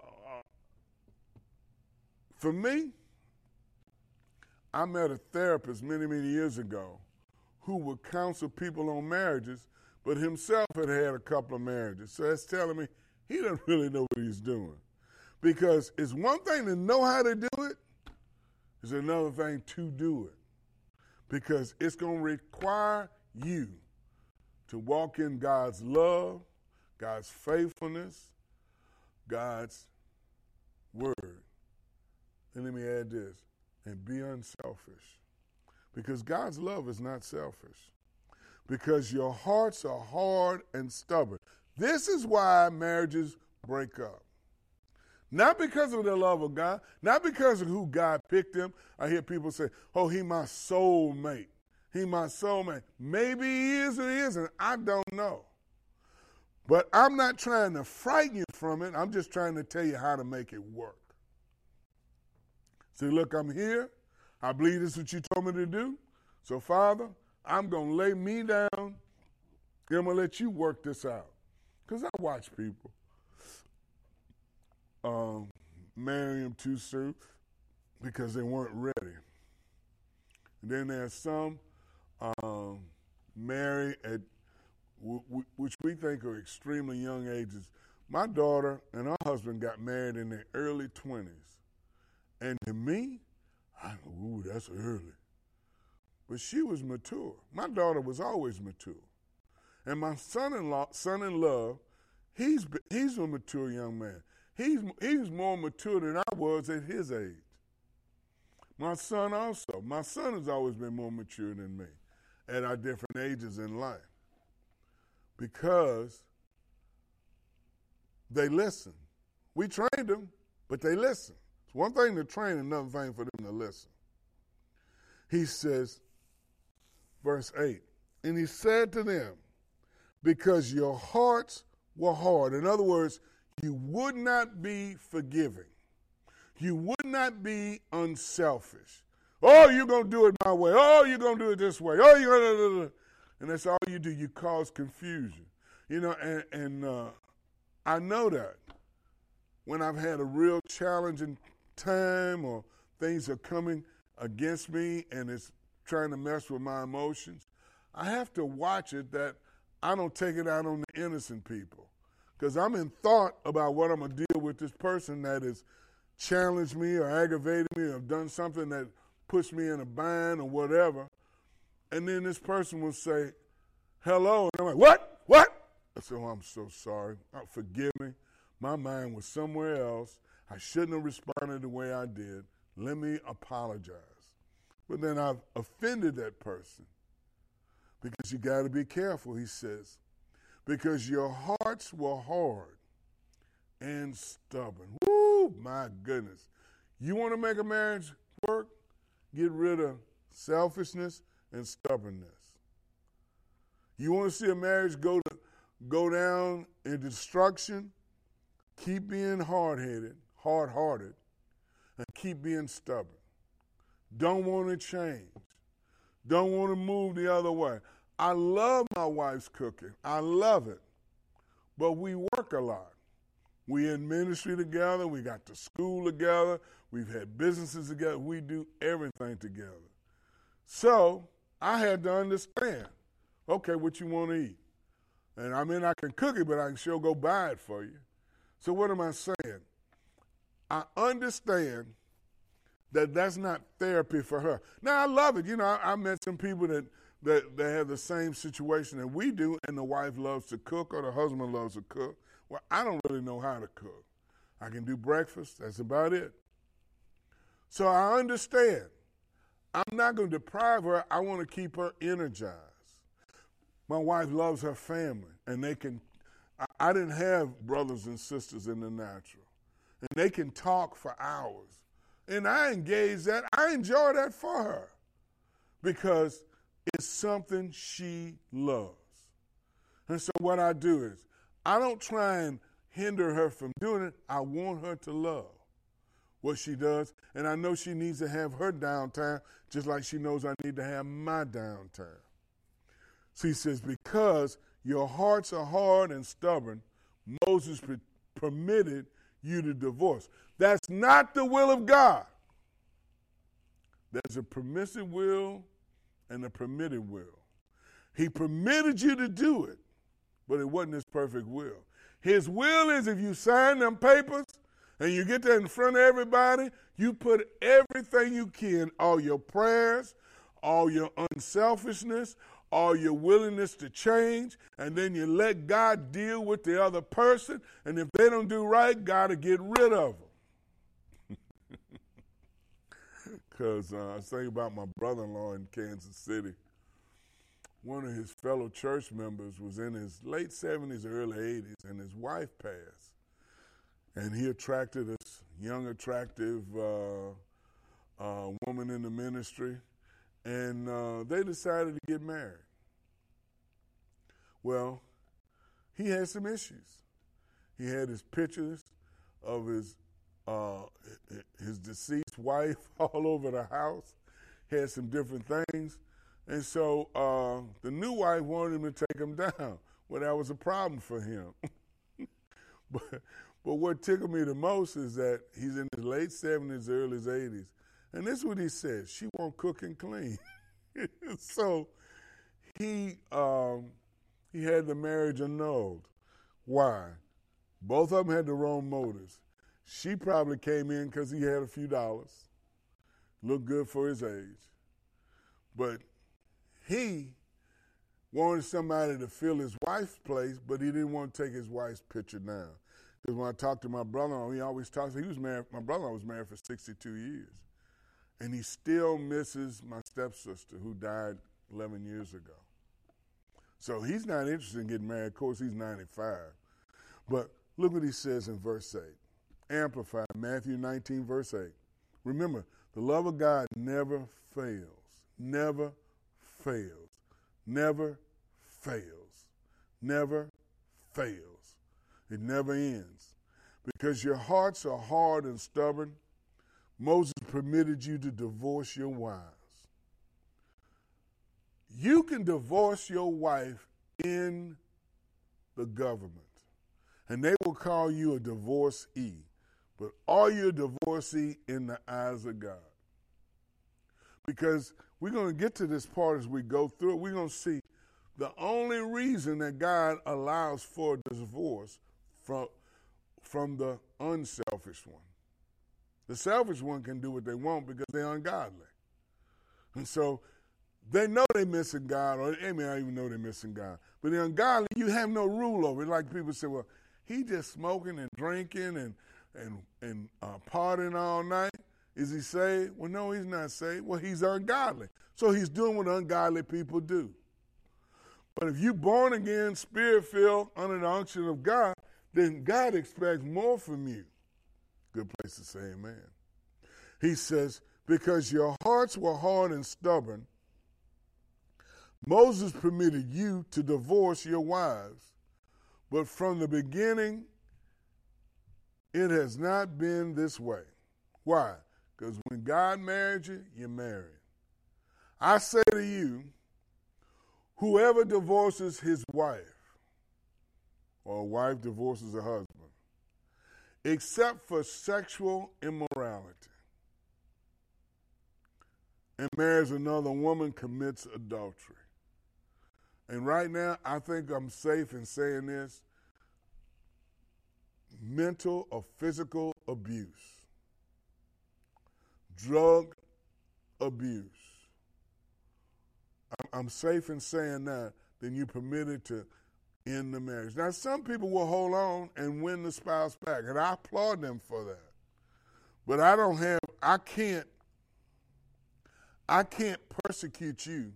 for me, I met a therapist many, many years ago who would counsel people on marriages, but himself had had a couple of marriages. So that's telling me he doesn't really know what he's doing. Because it's one thing to know how to do it, it's another thing to do it. Because it's going to require you to walk in God's love, God's faithfulness, God's word. And let me add this and be unselfish. Because God's love is not selfish. Because your hearts are hard and stubborn. This is why marriages break up. Not because of the love of God, not because of who God picked them. I hear people say, oh, he my soulmate. He my soulmate. Maybe he is or he isn't. I don't know. But I'm not trying to frighten you from it. I'm just trying to tell you how to make it work. Say, look, I'm here. I believe this is what you told me to do. So, Father, I'm going to lay me down and I'm going to let you work this out. Because I watch people um, marry him too soon because they weren't ready. And then there's some um, marry at w- w- which we think are extremely young ages. My daughter and her husband got married in their early 20s. And to me, I ooh, that's early. But she was mature. My daughter was always mature. And my son-in-law, son-in-law, he's he's a mature young man. He's he's more mature than I was at his age. My son also. My son has always been more mature than me at our different ages in life. Because they listen. We trained them, but they listen. It's one thing to train, another thing for them to listen. He says, verse 8, and he said to them, Because your hearts were hard. In other words, you would not be forgiving. You would not be unselfish. Oh, you're going to do it my way. Oh, you're going to do it this way. Oh, you're going to. And that's all you do. You cause confusion. You know, and, and uh, I know that when I've had a real challenging time or things are coming against me and it's trying to mess with my emotions, I have to watch it that I don't take it out on the innocent people. Because I'm in thought about what I'm going to deal with this person that has challenged me or aggravated me or done something that puts me in a bind or whatever. And then this person will say, hello. And I'm like, what? What? I said, oh, I'm so sorry. Oh, forgive me. My mind was somewhere else. I shouldn't have responded the way I did. Let me apologize. But then I've offended that person. Because you got to be careful, he says. Because your hearts were hard and stubborn. Woo, my goodness. You want to make a marriage work? Get rid of selfishness and stubbornness. You want to see a marriage go to go down in destruction? Keep being hard headed hard hearted and keep being stubborn. Don't want to change. Don't want to move the other way. I love my wife's cooking. I love it. But we work a lot. We in ministry together. We got to school together. We've had businesses together. We do everything together. So I had to understand, okay, what you want to eat. And I mean, I can cook it, but I can sure go buy it for you. So what am I saying? I understand that that's not therapy for her. Now I love it. You know, I, I met some people that that that have the same situation that we do, and the wife loves to cook or the husband loves to cook. Well, I don't really know how to cook. I can do breakfast. That's about it. So I understand. I'm not going to deprive her. I want to keep her energized. My wife loves her family, and they can. I, I didn't have brothers and sisters in the natural, and they can talk for hours. And I engage that. I enjoy that for her because it's something she loves. And so what I do is I don't try and hinder her from doing it. I want her to love what she does. And I know she needs to have her downtime just like she knows I need to have my downtime. So he says, Because your hearts are hard and stubborn, Moses pre- permitted you to divorce. That's not the will of God. There's a permissive will and a permitted will. He permitted you to do it, but it wasn't his perfect will. His will is if you sign them papers and you get there in front of everybody, you put everything you can, all your prayers, all your unselfishness, all your willingness to change, and then you let God deal with the other person. And if they don't do right, God will get rid of them. Because uh, I was thinking about my brother in law in Kansas City. One of his fellow church members was in his late 70s, early 80s, and his wife passed. And he attracted this young, attractive uh, uh, woman in the ministry, and uh, they decided to get married. Well, he had some issues. He had his pictures of his uh, his deceased wife all over the house, had some different things. And so uh, the new wife wanted him to take him down. Well, that was a problem for him. but, but what tickled me the most is that he's in his late 70s, early 80s. And this is what he said she won't cook and clean. so he, um, he had the marriage annulled. Why? Both of them had the wrong motives. She probably came in because he had a few dollars, looked good for his age. But he wanted somebody to fill his wife's place, but he didn't want to take his wife's picture down. Because when I talked to my brother, he always talks. He was married. My brother was married for 62 years, and he still misses my stepsister who died 11 years ago. So he's not interested in getting married. Of course, he's 95. But look what he says in verse 8. Amplified, Matthew 19, verse 8. Remember, the love of God never fails, never fails, never fails, never fails. It never ends. Because your hearts are hard and stubborn, Moses permitted you to divorce your wives. You can divorce your wife in the government, and they will call you a divorcee. But are you a divorcee in the eyes of God? Because we're going to get to this part as we go through it. We're going to see the only reason that God allows for divorce from, from the unselfish one. The selfish one can do what they want because they're ungodly. And so they know they're missing God, or they may not even know they're missing God. But the ungodly, you have no rule over it. Like people say, well, he just smoking and drinking and and and uh, partying all night. Is he saved? Well, no, he's not saved. Well, he's ungodly. So he's doing what ungodly people do. But if you're born again, spirit filled, under the unction of God, then God expects more from you. Good place to say amen. He says, Because your hearts were hard and stubborn, Moses permitted you to divorce your wives. But from the beginning, it has not been this way. Why? Because when God married you, you're married. I say to you, whoever divorces his wife, or a wife divorces a husband, except for sexual immorality, and marries another woman, commits adultery. And right now, I think I'm safe in saying this mental or physical abuse drug abuse. I'm safe in saying that, then you're permitted to end the marriage. Now, some people will hold on and win the spouse back, and I applaud them for that. But I don't have, I can't, I can't persecute you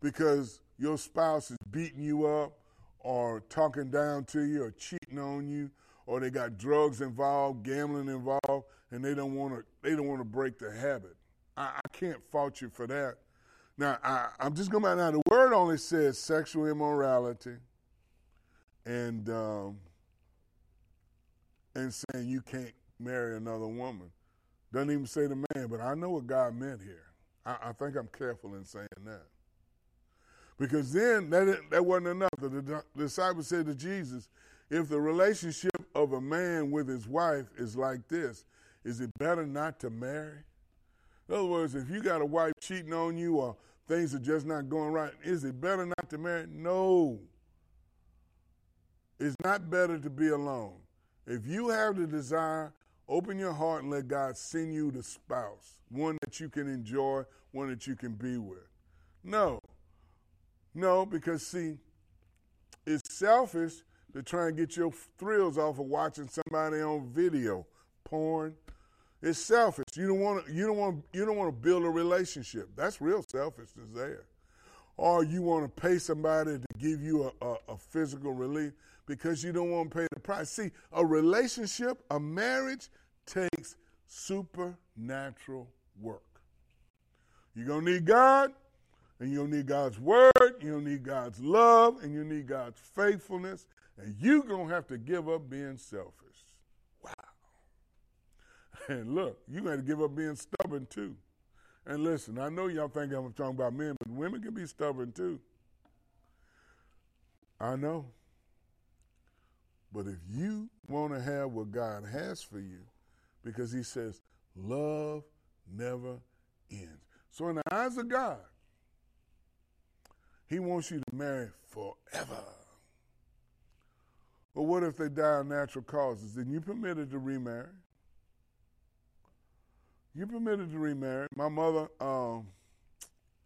because your spouse is beating you up or talking down to you or cheating on you or they got drugs involved, gambling involved, and they don't want to they don't want to break the habit. I, I, can't fault you for that. Now I, am just going back now. The word only says sexual immorality, and um, and saying you can't marry another woman. Doesn't even say the man, but I know what God meant here. I, I think I'm careful in saying that. Because then that, that wasn't enough. The, the, disciples said to Jesus, if the relationship of a man with his wife is like this, is it better not to marry? In other words, if you got a wife cheating on you or things are just not going right, is it better not to marry? No. It's not better to be alone. If you have the desire, open your heart and let God send you the spouse, one that you can enjoy, one that you can be with. No. No, because see, it's selfish to try and get your thrills off of watching somebody on video, porn. It's selfish. You don't want to. You don't want. You don't want to build a relationship. That's real selfishness there. Or you want to pay somebody to give you a, a, a physical relief because you don't want to pay the price. See, a relationship, a marriage, takes supernatural work. You're gonna need God, and you'll need God's word, you'll need God's love, and you need God's faithfulness, and you're going to have to give up being selfish. Wow. And look, you got to give up being stubborn too. And listen, I know y'all think I'm talking about men, but women can be stubborn too. I know. But if you want to have what God has for you, because He says, love never ends. So, in the eyes of God, He wants you to marry forever. But what if they die of natural causes? Then you permitted to remarry. You permitted to remarry. My mother, um,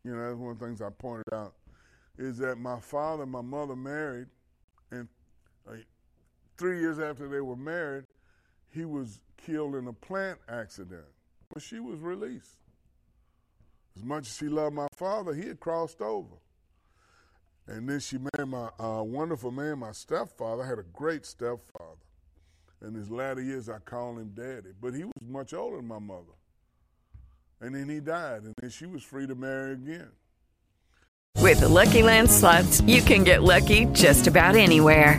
you know, that's one of the things I pointed out, is that my father and my mother married, and three years after they were married, he was killed in a plant accident. But she was released. As much as she loved my father, he had crossed over. And then she married my uh, wonderful man, my stepfather. I had a great stepfather. In his latter years, I call him daddy. But he was much older than my mother. And then he died, and then she was free to marry again. With the Lucky Land slots, you can get lucky just about anywhere.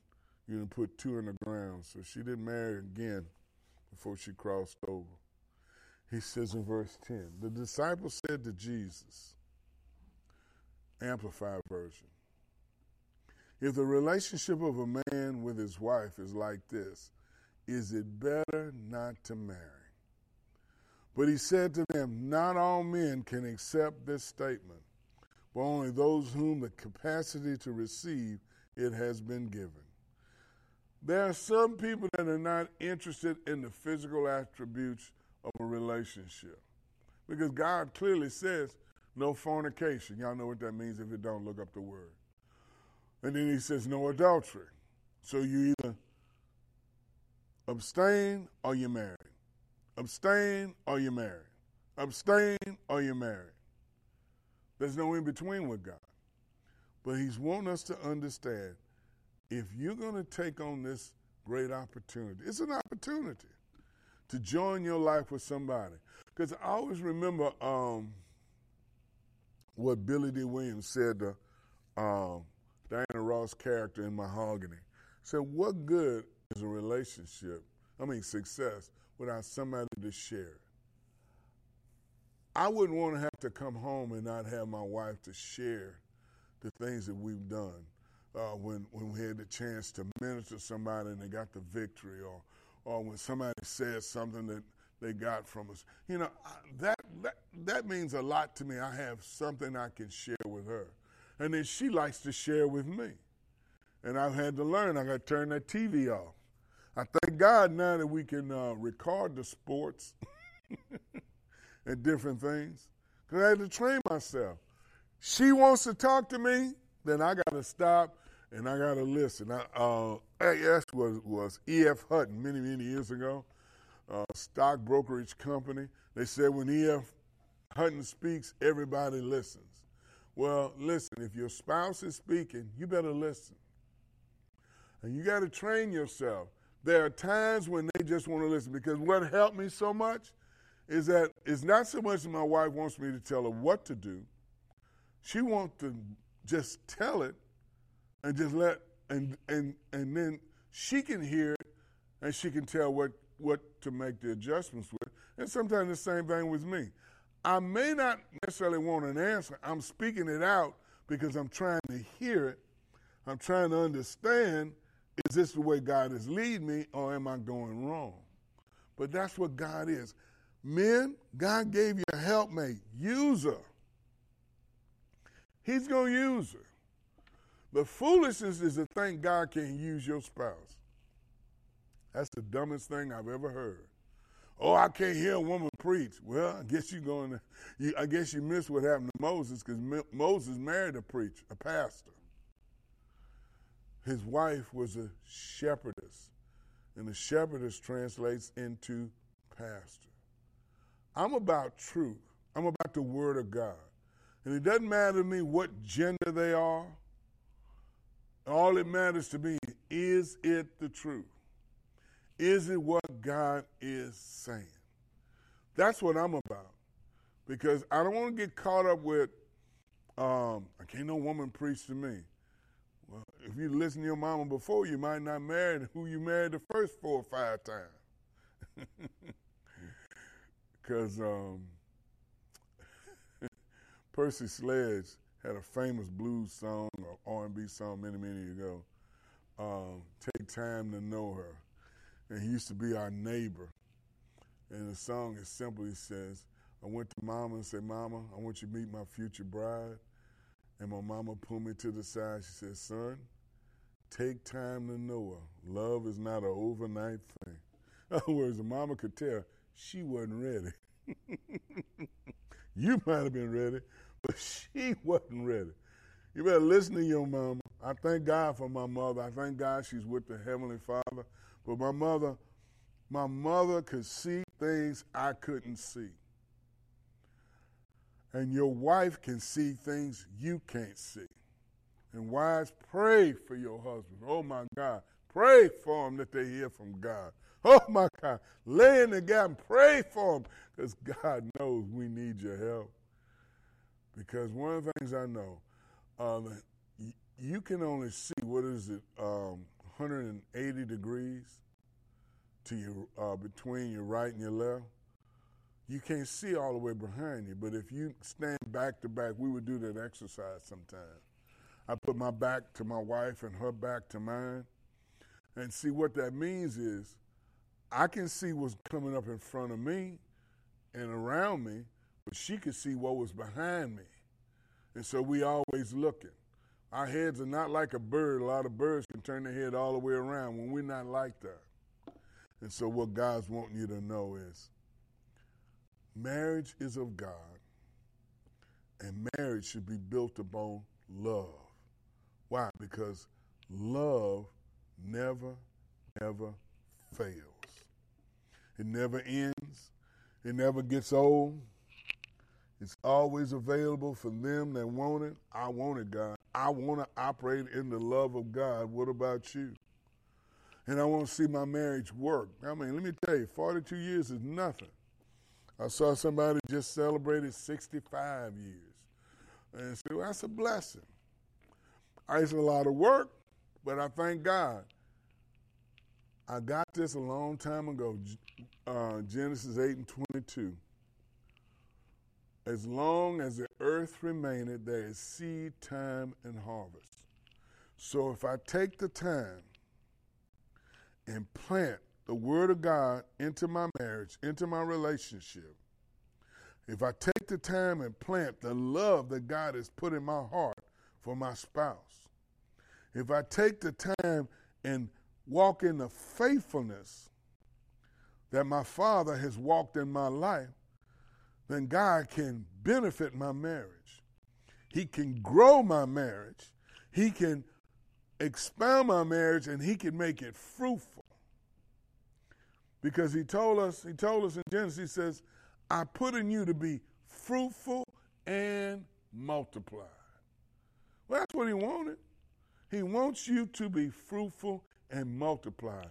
you know, put two in the ground? So she didn't marry again before she crossed over. He says in verse 10, the disciples said to Jesus, Amplified version, if the relationship of a man with his wife is like this, is it better not to marry? But he said to them, Not all men can accept this statement, but only those whom the capacity to receive it has been given. There are some people that are not interested in the physical attributes of a relationship. Because God clearly says no fornication. Y'all know what that means if you don't look up the word. And then he says no adultery. So you either abstain or you're married. Abstain or you're married. Abstain or you're married. There's no in between with God. But he's wanting us to understand if you're going to take on this great opportunity, it's an opportunity to join your life with somebody. Because I always remember um, what Billy Dee Williams said to um, Diana Ross' character in Mahogany. Said, What good is a relationship, I mean, success, without somebody to share? I wouldn't want to have to come home and not have my wife to share the things that we've done uh, when when we had the chance to minister to somebody and they got the victory, or or when somebody says something that they got from us. You know, that that that means a lot to me. I have something I can share with her, and then she likes to share with me. And I've had to learn. I got to turn that TV off. I thank God now that we can uh, record the sports and different things. Because I had to train myself. She wants to talk to me, then I got to stop and I got to listen. I, uh, AS was, was E.F. Hutton many, many years ago, uh, stock brokerage company. They said when E.F. Hutton speaks, everybody listens. Well, listen, if your spouse is speaking, you better listen. And you got to train yourself. There are times when they just want to listen because what helped me so much is that it's not so much that my wife wants me to tell her what to do. She wants to just tell it and just let and and and then she can hear it and she can tell what what to make the adjustments with. And sometimes the same thing with me. I may not necessarily want an answer. I'm speaking it out because I'm trying to hear it. I'm trying to understand is this the way God is leading me or am I going wrong? But that's what God is. Men, God gave you a helpmate. Use her. He's going to use her. The foolishness is to think God can use your spouse. That's the dumbest thing I've ever heard. Oh, I can't hear a woman preach. Well, I guess you're going to, you, I guess you missed what happened to Moses because Moses married a preacher, a pastor. His wife was a shepherdess, and the shepherdess translates into pastor. I'm about truth. I'm about the word of God. And it doesn't matter to me what gender they are. All it matters to me is it the truth? Is it what God is saying? That's what I'm about. Because I don't want to get caught up with, um, I can't no woman preach to me. Well, if you listen to your mama before, you might not marry who you married the first four or five times. Because um, Percy Sledge had a famous blues song or R&B song many, many ago. Um, Take time to know her, and he used to be our neighbor. And the song is simply says, "I went to Mama and said, Mama, I want you to meet my future bride." And my mama pulled me to the side. She said, "Son, take time to know her. Love is not an overnight thing." In other words, the mama could tell she wasn't ready. you might have been ready, but she wasn't ready. You better listen to your mama. I thank God for my mother. I thank God she's with the Heavenly Father. But my mother, my mother could see things I couldn't see. And your wife can see things you can't see. And wives, pray for your husband. Oh my God. Pray for them that they hear from God. Oh my God. Lay in the gap and pray for them because God knows we need your help. Because one of the things I know, uh, you can only see, what is it, um, 180 degrees to your, uh, between your right and your left. You can't see all the way behind you, but if you stand back to back, we would do that exercise sometimes. I put my back to my wife and her back to mine. And see what that means is I can see what's coming up in front of me and around me, but she could see what was behind me. And so we always looking. Our heads are not like a bird. A lot of birds can turn their head all the way around when we're not like that. And so what God's wanting you to know is marriage is of God, and marriage should be built upon love. Why? Because love never, ever fails. It never ends. It never gets old. It's always available for them that want it. I want it, God. I want to operate in the love of God. What about you? And I want to see my marriage work. I mean, let me tell you, 42 years is nothing. I saw somebody just celebrated 65 years. And so that's a blessing. It's a lot of work, but I thank God. I got this a long time ago, uh, Genesis 8 and 22. As long as the earth remaineth, there is seed time and harvest. So if I take the time and plant the Word of God into my marriage, into my relationship, if I take the time and plant the love that God has put in my heart for my spouse, if I take the time and walk in the faithfulness that my father has walked in my life, then God can benefit my marriage. He can grow my marriage. He can expound my marriage and he can make it fruitful. Because he told us, he told us in Genesis, he says, I put in you to be fruitful and multiply. Well, that's what he wanted. He wants you to be fruitful and multiply.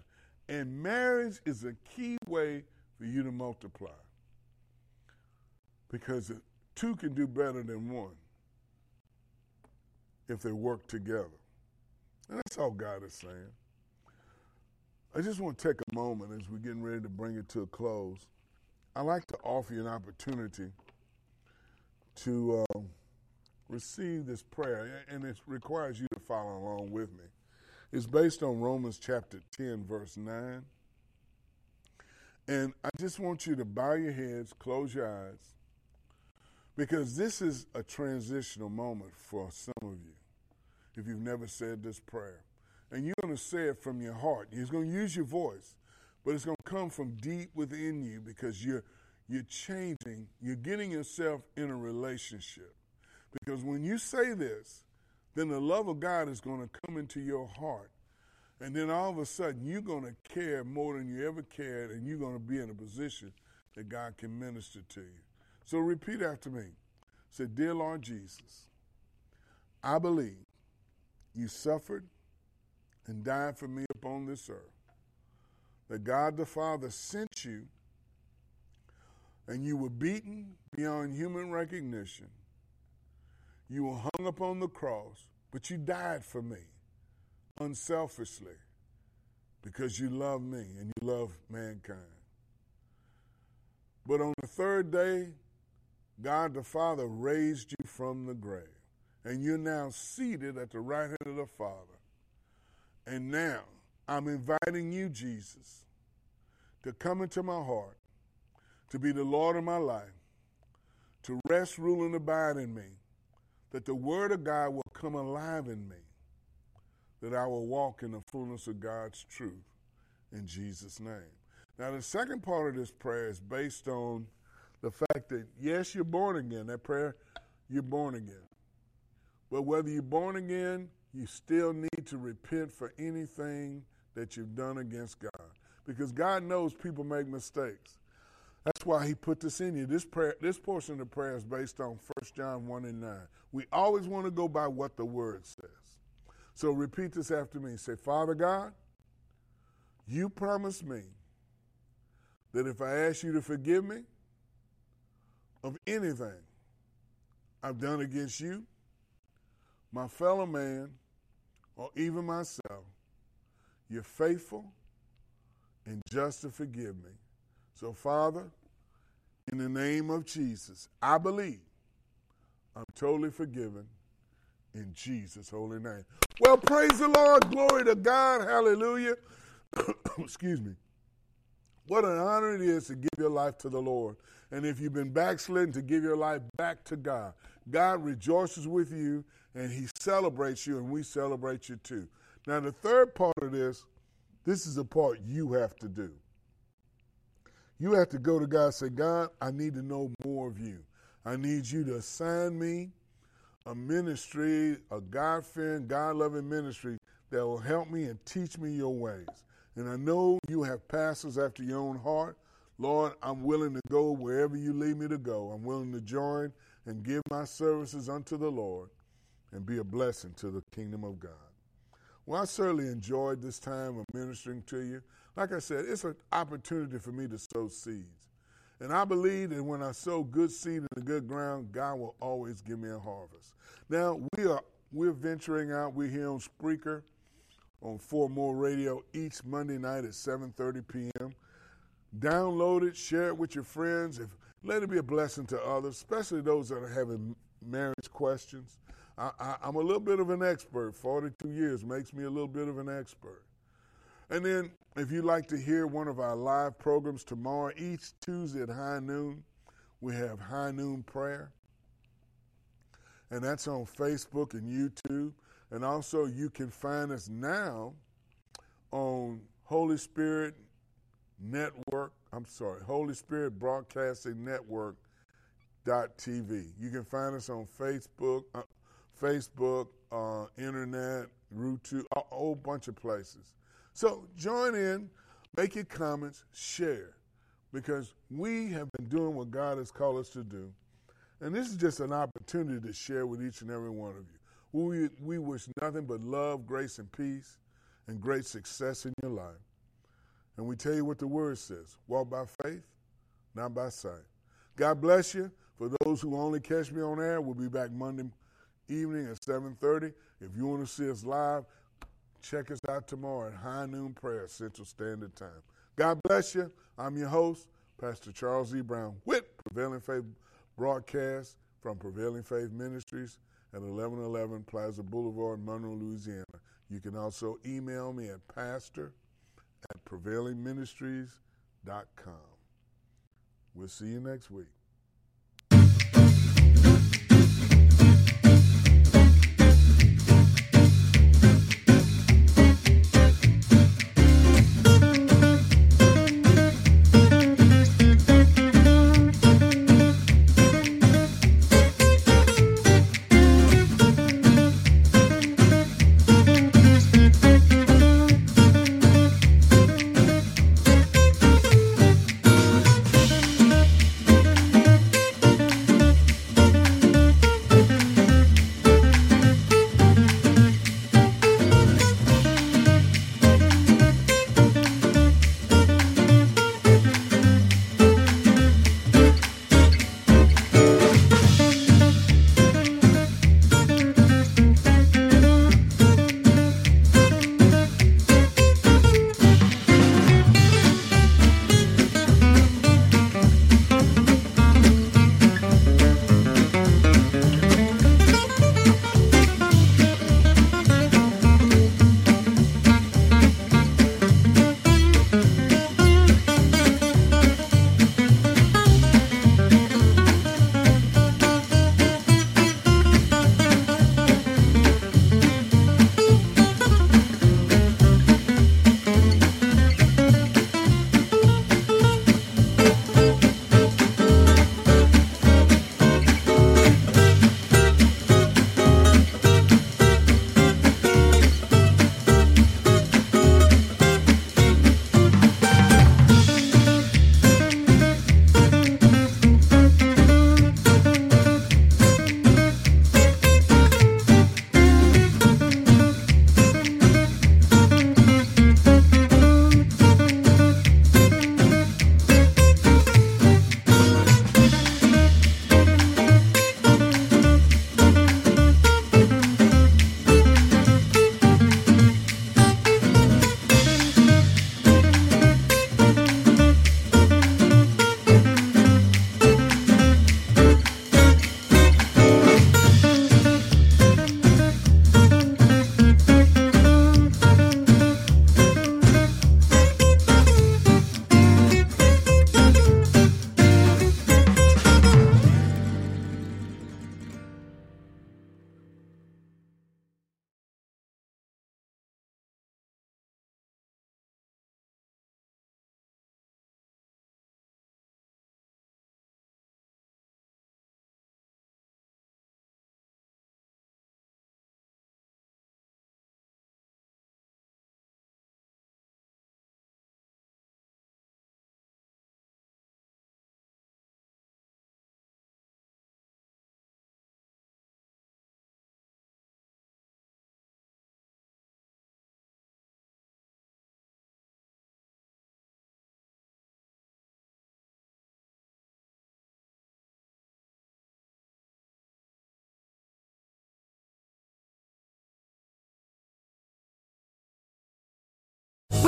And marriage is a key way for you to multiply. Because two can do better than one if they work together. And that's all God is saying. I just want to take a moment as we're getting ready to bring it to a close. I'd like to offer you an opportunity to uh, receive this prayer, and it requires you to follow along with me. It's based on Romans chapter 10, verse 9. And I just want you to bow your heads, close your eyes, because this is a transitional moment for some of you if you've never said this prayer. And you're going to say it from your heart. You're going to use your voice, but it's going to come from deep within you because you're you're changing, you're getting yourself in a relationship. Because when you say this, then the love of God is going to come into your heart. And then all of a sudden, you're going to care more than you ever cared, and you're going to be in a position that God can minister to you. So repeat after me. Say, Dear Lord Jesus, I believe you suffered and died for me upon this earth. That God the Father sent you, and you were beaten beyond human recognition. You were hung upon the cross, but you died for me unselfishly because you love me and you love mankind. But on the third day, God the Father raised you from the grave, and you're now seated at the right hand of the Father. And now I'm inviting you, Jesus, to come into my heart, to be the Lord of my life, to rest, rule, and abide in me, that the Word of God will come alive in me that I will walk in the fullness of God's truth in Jesus' name. Now, the second part of this prayer is based on the fact that, yes, you're born again. That prayer, you're born again. But whether you're born again, you still need to repent for anything that you've done against God. Because God knows people make mistakes. That's why he put this in you. This prayer, this portion of the prayer is based on 1 John 1 and 9. We always want to go by what the word says. So repeat this after me. Say, Father God, you promised me that if I ask you to forgive me of anything I've done against you, my fellow man, or even myself, you're faithful and just to forgive me. So, Father, in the name of Jesus, I believe I'm totally forgiven in Jesus' holy name. Well, praise the Lord. Glory to God. Hallelujah. Excuse me. What an honor it is to give your life to the Lord. And if you've been backslidden, to give your life back to God. God rejoices with you and He celebrates you, and we celebrate you too. Now, the third part of this, this is the part you have to do. You have to go to God and say, God, I need to know more of you. I need you to assign me a ministry, a God fearing, God loving ministry that will help me and teach me your ways. And I know you have pastors after your own heart. Lord, I'm willing to go wherever you lead me to go. I'm willing to join and give my services unto the Lord and be a blessing to the kingdom of God. Well, I certainly enjoyed this time of ministering to you. Like I said, it's an opportunity for me to sow seeds. And I believe that when I sow good seed in the good ground, God will always give me a harvest. Now we are we're venturing out. We're here on Spreaker on Four More Radio each Monday night at 7:30 p.m. Download it, share it with your friends. If let it be a blessing to others, especially those that are having marriage questions. I, I'm a little bit of an expert. 42 years makes me a little bit of an expert. And then, if you'd like to hear one of our live programs tomorrow, each Tuesday at high noon, we have high noon prayer. And that's on Facebook and YouTube. And also, you can find us now on Holy Spirit Network. I'm sorry, Holy Spirit Broadcasting Network. Dot TV. You can find us on Facebook, uh, Facebook, uh, internet, YouTube, a whole bunch of places. So join in, make your comments, share, because we have been doing what God has called us to do. And this is just an opportunity to share with each and every one of you. We, we wish nothing but love, grace, and peace, and great success in your life. And we tell you what the word says walk by faith, not by sight. God bless you. For those who only catch me on air, we'll be back Monday evening at 7.30. If you want to see us live, check us out tomorrow at High Noon Prayer, Central Standard Time. God bless you. I'm your host, Pastor Charles E. Brown, with Prevailing Faith Broadcast from Prevailing Faith Ministries at 1111 Plaza Boulevard, Monroe, Louisiana. You can also email me at pastor at prevailingministries.com. We'll see you next week.